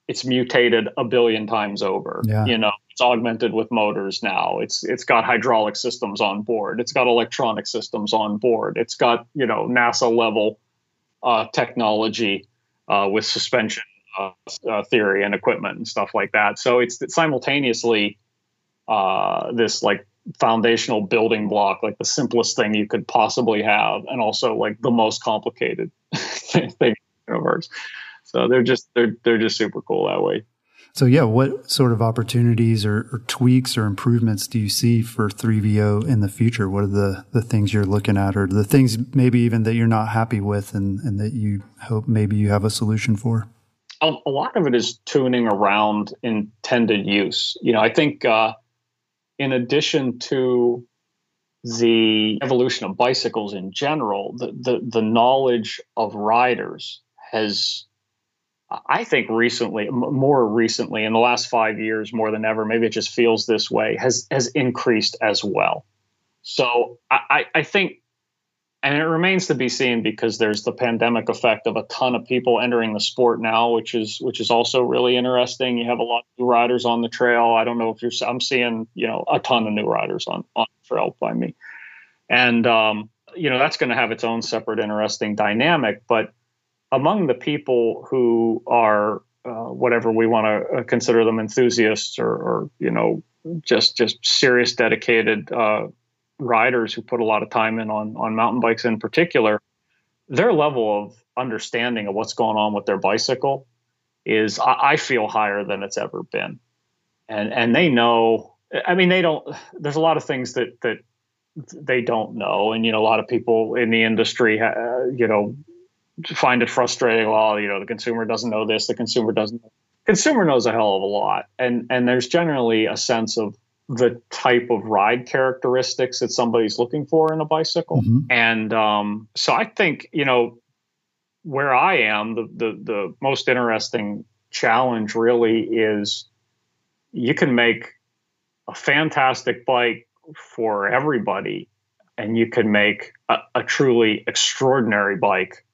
it's mutated a billion times over. Yeah. You know, it's augmented with motors now. It's it's got hydraulic systems on board. It's got electronic systems on board. It's got you know NASA level uh, technology uh, with suspension uh, uh theory and equipment and stuff like that. So it's simultaneously uh, this like foundational building block, like the simplest thing you could possibly have, and also like the most complicated [laughs] thing in the universe. So they're just they're they're just super cool that way. So yeah, what sort of opportunities or, or, tweaks or improvements do you see for 3VO in the future? What are the, the things you're looking at or the things maybe even that you're not happy with and, and that you hope maybe you have a solution for? A, a lot of it is tuning around intended use. You know, I think uh, in addition to the evolution of bicycles in general, the, the, the knowledge of riders has, I think, recently, more recently, in the last five years, more than ever, maybe it just feels this way, has has increased as well. So I, I think and it remains to be seen because there's the pandemic effect of a ton of people entering the sport now, which is which is also really interesting. You have a lot of new riders on the trail. I don't know if you're. I'm seeing you know a ton of new riders on on the trail by me. And, um, you know, that's going to have its own separate, interesting dynamic. But among the people who are uh, whatever we want to uh, consider them enthusiasts or, or, you know, just just serious, dedicated uh, riders who put a lot of time in on on mountain bikes in particular, their level of understanding of what's going on with their bicycle is, I, I feel, higher than it's ever been, and and they know. I mean, they don't. There's a lot of things that that they don't know, and you know, a lot of people in the industry, uh, you know, find it frustrating. Well, you know, the consumer doesn't know this, the consumer doesn't. Consumer knows a hell of a lot, and and there's generally a sense of the type of ride characteristics that somebody's looking for in a bicycle. Mm-hmm. And um, so I think, you know, where I am, the, the, the most interesting challenge really is you can make a fantastic bike for everybody, and you can make a, a truly extraordinary bike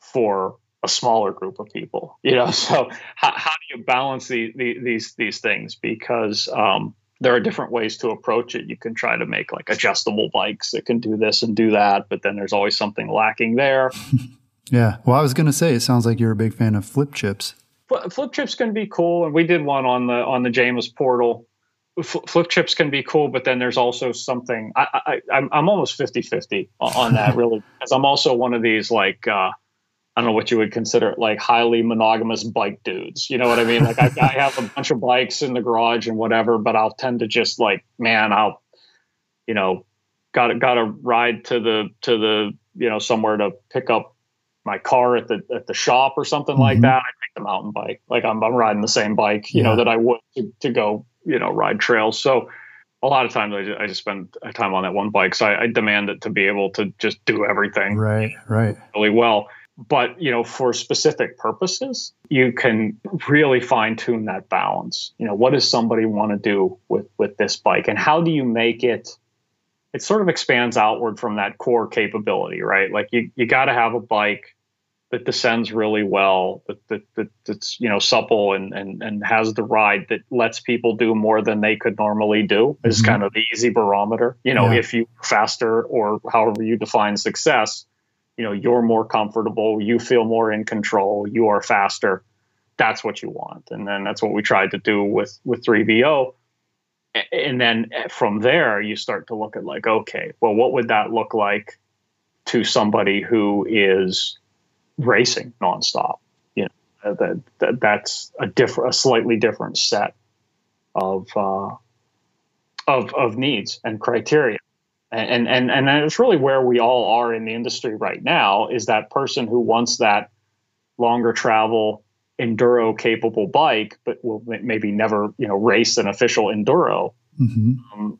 for a smaller group of people. You know, [laughs] so how, how do you balance the, the, these these things? Because um, there are different ways to approach it. You can try to make like adjustable bikes that can do this and do that, but then there's always something lacking there. [laughs] yeah. Well, I was going to say, it sounds like you're a big fan of flip chips. Flip chips can be cool, and we did one on the on the Jamis portal. Flip chips can be cool, but then there's also something. I, I I'm I'm almost 50 50 on that [laughs] really, because I'm also one of these like. uh I don't know what you would consider like highly monogamous bike dudes. You know what I mean? Like I, I, [laughs] have a bunch of bikes in the garage and whatever, but I'll tend to just like, man, I'll, you know, got to got to ride to the to the you know somewhere to pick up my car at the at the shop or something mm-hmm. like that. I take the mountain bike. Like I'm I'm riding the same bike, you yeah. know, that I would to, to go you know ride trails. So a lot of times I just, I just spend time on that one bike. So I, I demand it to be able to just do everything right, right, really well but you know for specific purposes you can really fine tune that balance you know what does somebody want to do with with this bike and how do you make it it sort of expands outward from that core capability right like you you got to have a bike that descends really well that, that, that that's you know supple and, and and has the ride that lets people do more than they could normally do is mm-hmm. kind of the easy barometer you know yeah. if you faster or however you define success you know you're more comfortable you feel more in control you are faster. That's what you want. And then that's what we tried to do with with 3vo. And then from there you start to look at like okay well what would that look like to somebody who is racing nonstop? You know that, that that's a different a slightly different set of uh, of of needs and criteria and and and it's really where we all are in the industry right now is that person who wants that longer travel enduro capable bike but will maybe never you know race an official enduro mm-hmm. um,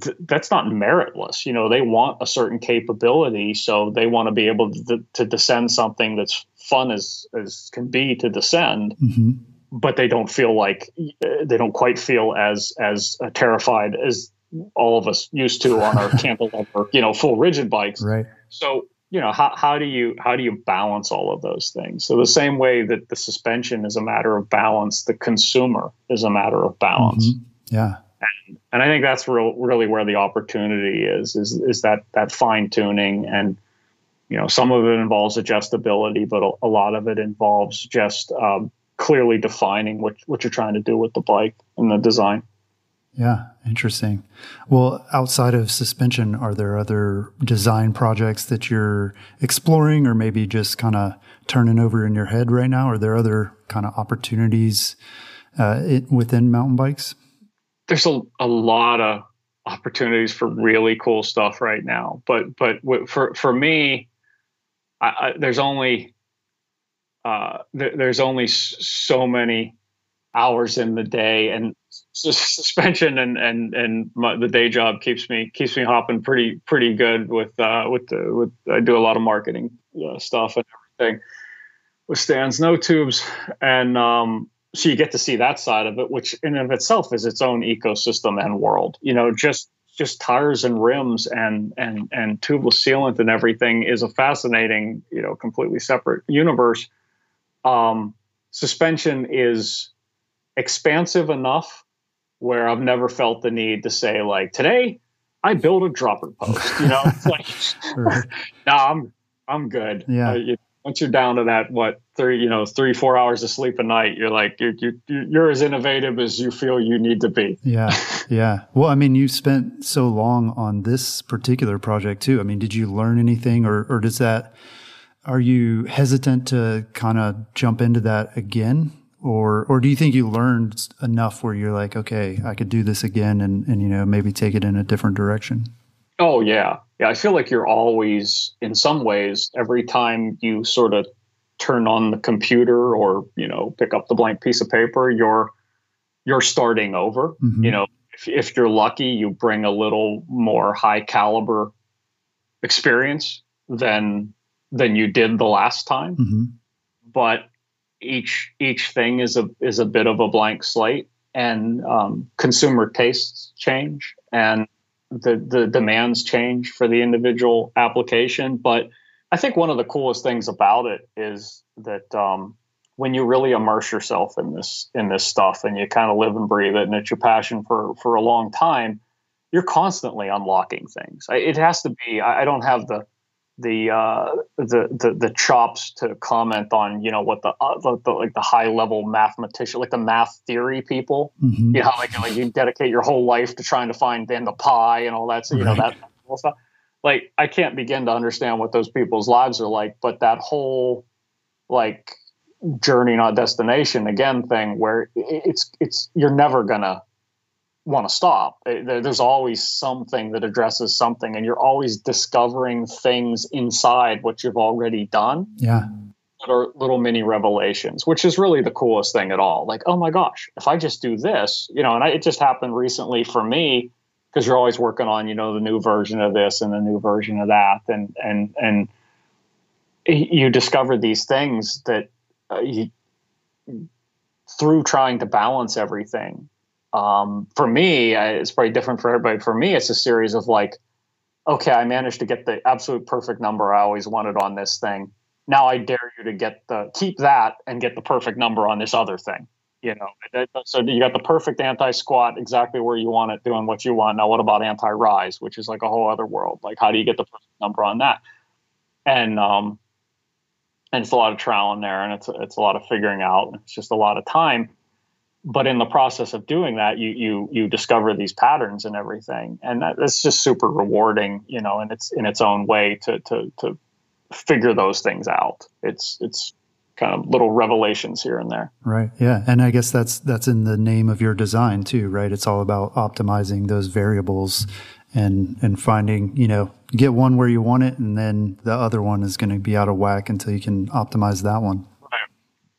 th- that's not meritless you know they want a certain capability so they want to be able to, to descend something that's fun as as can be to descend mm-hmm. but they don't feel like they don't quite feel as as uh, terrified as all of us used to on our [laughs] cantilever, you know, full rigid bikes. Right. So, you know, how, how do you how do you balance all of those things? So the same way that the suspension is a matter of balance, the consumer is a matter of balance. Mm-hmm. Yeah. And, and I think that's real, really where the opportunity is, is, is that, that fine tuning and, you know, some of it involves adjustability, but a, a lot of it involves just um, clearly defining what, what you're trying to do with the bike and the design. Yeah, interesting. Well, outside of suspension, are there other design projects that you're exploring or maybe just kind of turning over in your head right now? Are there other kind of opportunities uh, it, within mountain bikes? There's a, a lot of opportunities for really cool stuff right now. But but for for me, I, I, there's only uh, there's only so many hours in the day, and suspension and and and my, the day job keeps me keeps me hopping pretty pretty good with uh, with the with I do a lot of marketing uh, stuff and everything with Stan's NoTubes. And um, so you get to see that side of it which in and of itself is its own ecosystem and world you know just just tires and rims and and and tubeless sealant and everything is a fascinating you know completely separate universe. Um, suspension is expansive enough where I've never felt the need to say like today I build a dropper post. You know, it's [laughs] like, no, I'm I'm good. Yeah. Uh, you, once you're down to that, what three, you know, three four hours of sleep a night, you're like you're you're, you're as innovative as you feel you need to be. Yeah, yeah. Well, I mean, you spent so long on this particular project too. I mean, did you learn anything, or or does that? Are you hesitant to kind of jump into that again? Or or do you think you learned enough where you're like, okay, I could do this again, and and you know maybe take it in a different direction? Oh yeah, yeah. I feel like you're always, in some ways, every time you sort of turn on the computer or you know pick up the blank piece of paper, you're you're starting over. Mm-hmm. You know, if, if you're lucky, you bring a little more high caliber experience than than you did the last time. Mm-hmm. But each each thing is a is a bit of a blank slate, and um, consumer tastes change, and the the demands change for the individual application. But I think one of the coolest things about it is that um, when you really immerse yourself in this in this stuff, and you kind of live and breathe it, and it's your passion for for a long time, you're constantly unlocking things. It has to be. I don't have the the, uh, the the the chops to comment on you know what the, uh, the, the, like the high level mathematician like the math theory people mm-hmm. you know like, like you dedicate your whole life to trying to find then the pi and all that so you right. know that stuff like I can't begin to understand what those people's lives are like but that whole like journey not destination again thing where it's it's you're never gonna want to stop. There's always something that addresses something, and you're always discovering things inside what you've already done. Yeah. That are little mini revelations, which is really the coolest thing at all. Like, oh my gosh, if I just do this, you know, and I, it just happened recently for me because you're always working on, you know, the new version of this and the new version of that, and and and you discover these things that uh, you, through trying to balance everything um, for me, it's probably different for everybody. For me, it's a series of like, okay, I managed to get the absolute perfect number I always wanted on this thing. Now I dare you to get the keep that and get the perfect number on this other thing. You know, so you got the perfect anti squat exactly where you want it, doing what you want. Now, what about anti rise, which is like a whole other world? Like, how do you get the perfect number on that? And um, and it's a lot of trial and error, and it's it's a lot of figuring out. It's just a lot of time but in the process of doing that you you you discover these patterns and everything. And that, that's just super rewarding you know and it's in its own way to to to figure those things out. It's it's kind of little revelations here and there. Right. Yeah. And i guess that's that's in the name of your design too right? It's all about optimizing those variables and and finding you know get one where you want it and then the other one is going to be out of whack until you can optimize that one. Right.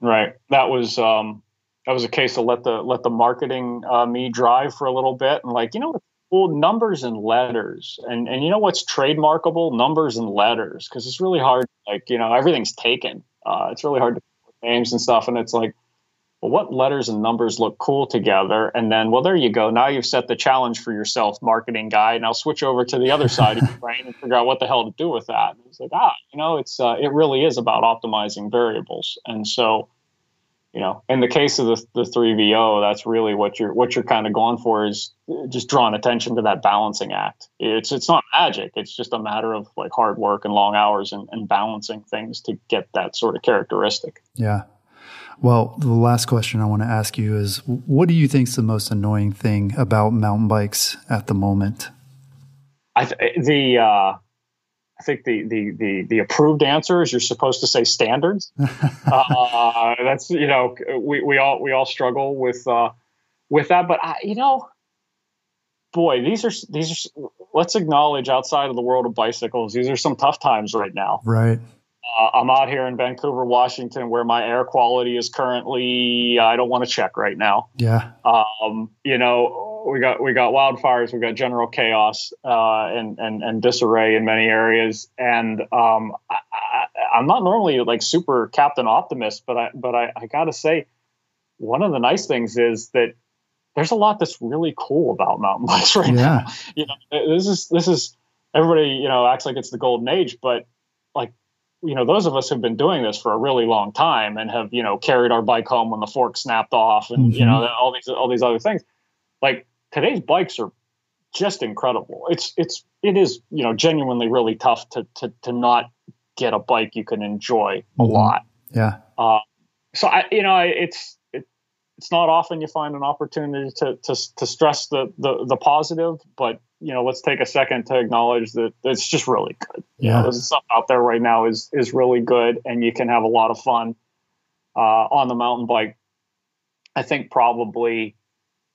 Right. That was um that was a case of let the let the marketing uh, me drive for a little bit and like you know well numbers and letters. And and you know what's trademarkable? Numbers and letters because it's really hard like you know everything's taken. Uh, it's really hard to names and stuff and it's like well what letters and numbers look cool together? And then well there you go. Now you've set the challenge for yourself marketing guy. And i'll switch over to the other side of your [laughs] brain and figure out what the hell to do with that. And it's like ah you know it's uh, it really is about optimizing variables. And so you know, in the case of the the three VO, that's really what you're what you're kind of going for is just drawing attention to that balancing act. It's it's not magic. It's just a matter of like hard work and long hours and, and balancing things to get that sort of characteristic. Yeah. Well, the last question I want to ask you is what do you think is the most annoying thing about mountain bikes at the moment? I th- the uh, I think the, the the the approved answer is you're supposed to say standards. [laughs] uh, that's you know we, we all we all struggle with uh, with that, but I, you know, boy, these are these are let's acknowledge outside of the world of bicycles, these are some tough times right now. Right. Uh, I'm out here in Vancouver, Washington, where my air quality is currently. I don't want to check right now. Yeah. Um, you know, we got we got wildfires, we got general chaos uh, and and and disarray in many areas. And um, I, am not normally like super captain optimist, but I but I, I got to say, one of the nice things is that there's a lot that's really cool about mountain [laughs] bikes right yeah. now. You know, this is this is everybody you know acts like it's the golden age, but like you know, those of us who've been doing this for a really long time and have, you know, carried our bike home when the fork snapped off and, mm-hmm. you know, all these, all these other things. Like today's bikes are just incredible. It's it's it is you know genuinely really tough to to to not get a bike you can enjoy a mm-hmm. lot. Yeah. Uh, so I you know it's it, it's not often you find an opportunity to to to stress the the the positive, but you know let's take a second to acknowledge that it's just really good. Yeah. You know, stuff out there right now is is really good, and you can have a lot of fun uh, on the mountain bike. I think probably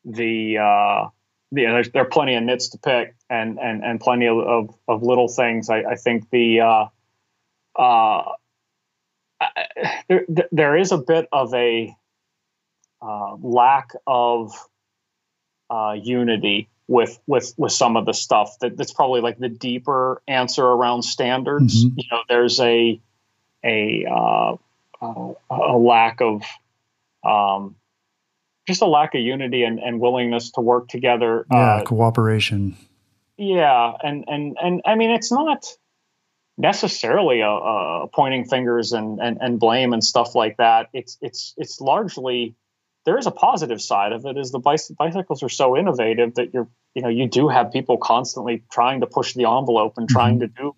the uh, there's, there are plenty of nits to pick and and and plenty of of, of little things. I, I think the uh, uh, there there is a bit of a uh, lack of uh, unity with with with some of the stuff that that's probably like the deeper answer around standards. Mm-hmm. You know, there's a a uh, uh, a lack of um, just a lack of unity and, and willingness to work together. Yeah, uh, cooperation. Yeah, and and and I mean, it's not necessarily a, a pointing fingers and, and and blame and stuff like that. It's it's it's largely there is a positive side of it. Is the bicycles are so innovative that you're you know you do have people constantly trying to push the envelope and trying mm-hmm. to do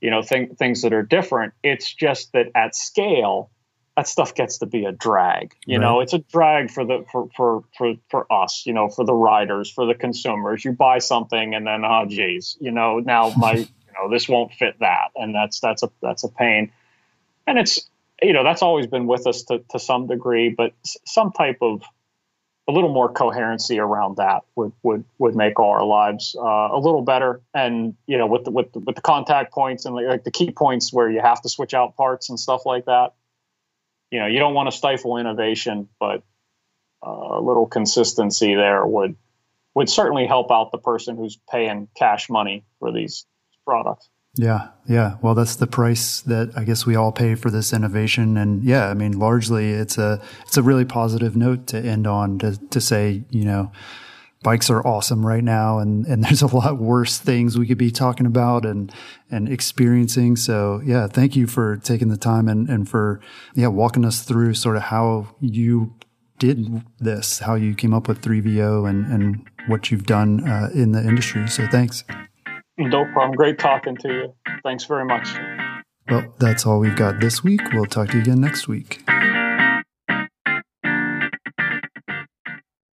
you know th- things that are different. It's just that at scale that stuff gets to be a drag. You right. know, it's a drag for the for, for for for us. You know, for the riders, for the consumers. You buy something and then, oh, geez, you know, now [laughs] my you know this won't fit that, and that's that's a that's a pain. And it's you know that's always been with us to to some degree, but some type of a little more coherency around that would would would make all our lives uh, a little better. And you know, with the with the, with the contact points and like the key points where you have to switch out parts and stuff like that you know you don't want to stifle innovation, but uh, a little consistency there would would certainly help out the person who's paying cash money for these products. Yeah, yeah. Well, that's the price that I guess we all pay for this innovation, and yeah, I mean, largely it's a it's a really positive note to end on to to say, you know, bikes are awesome right now and, and [laughs] there's a lot worse things we could be talking about and, and experiencing. So yeah, thank you for taking the time and, and for, yeah, walking us through sort of how you did this, how you came up with 3VO and, and what you've done uh, in the industry. So thanks. No problem. Great talking to you. Thanks very much. Well, that's all we've got this week. We'll talk to you again next week.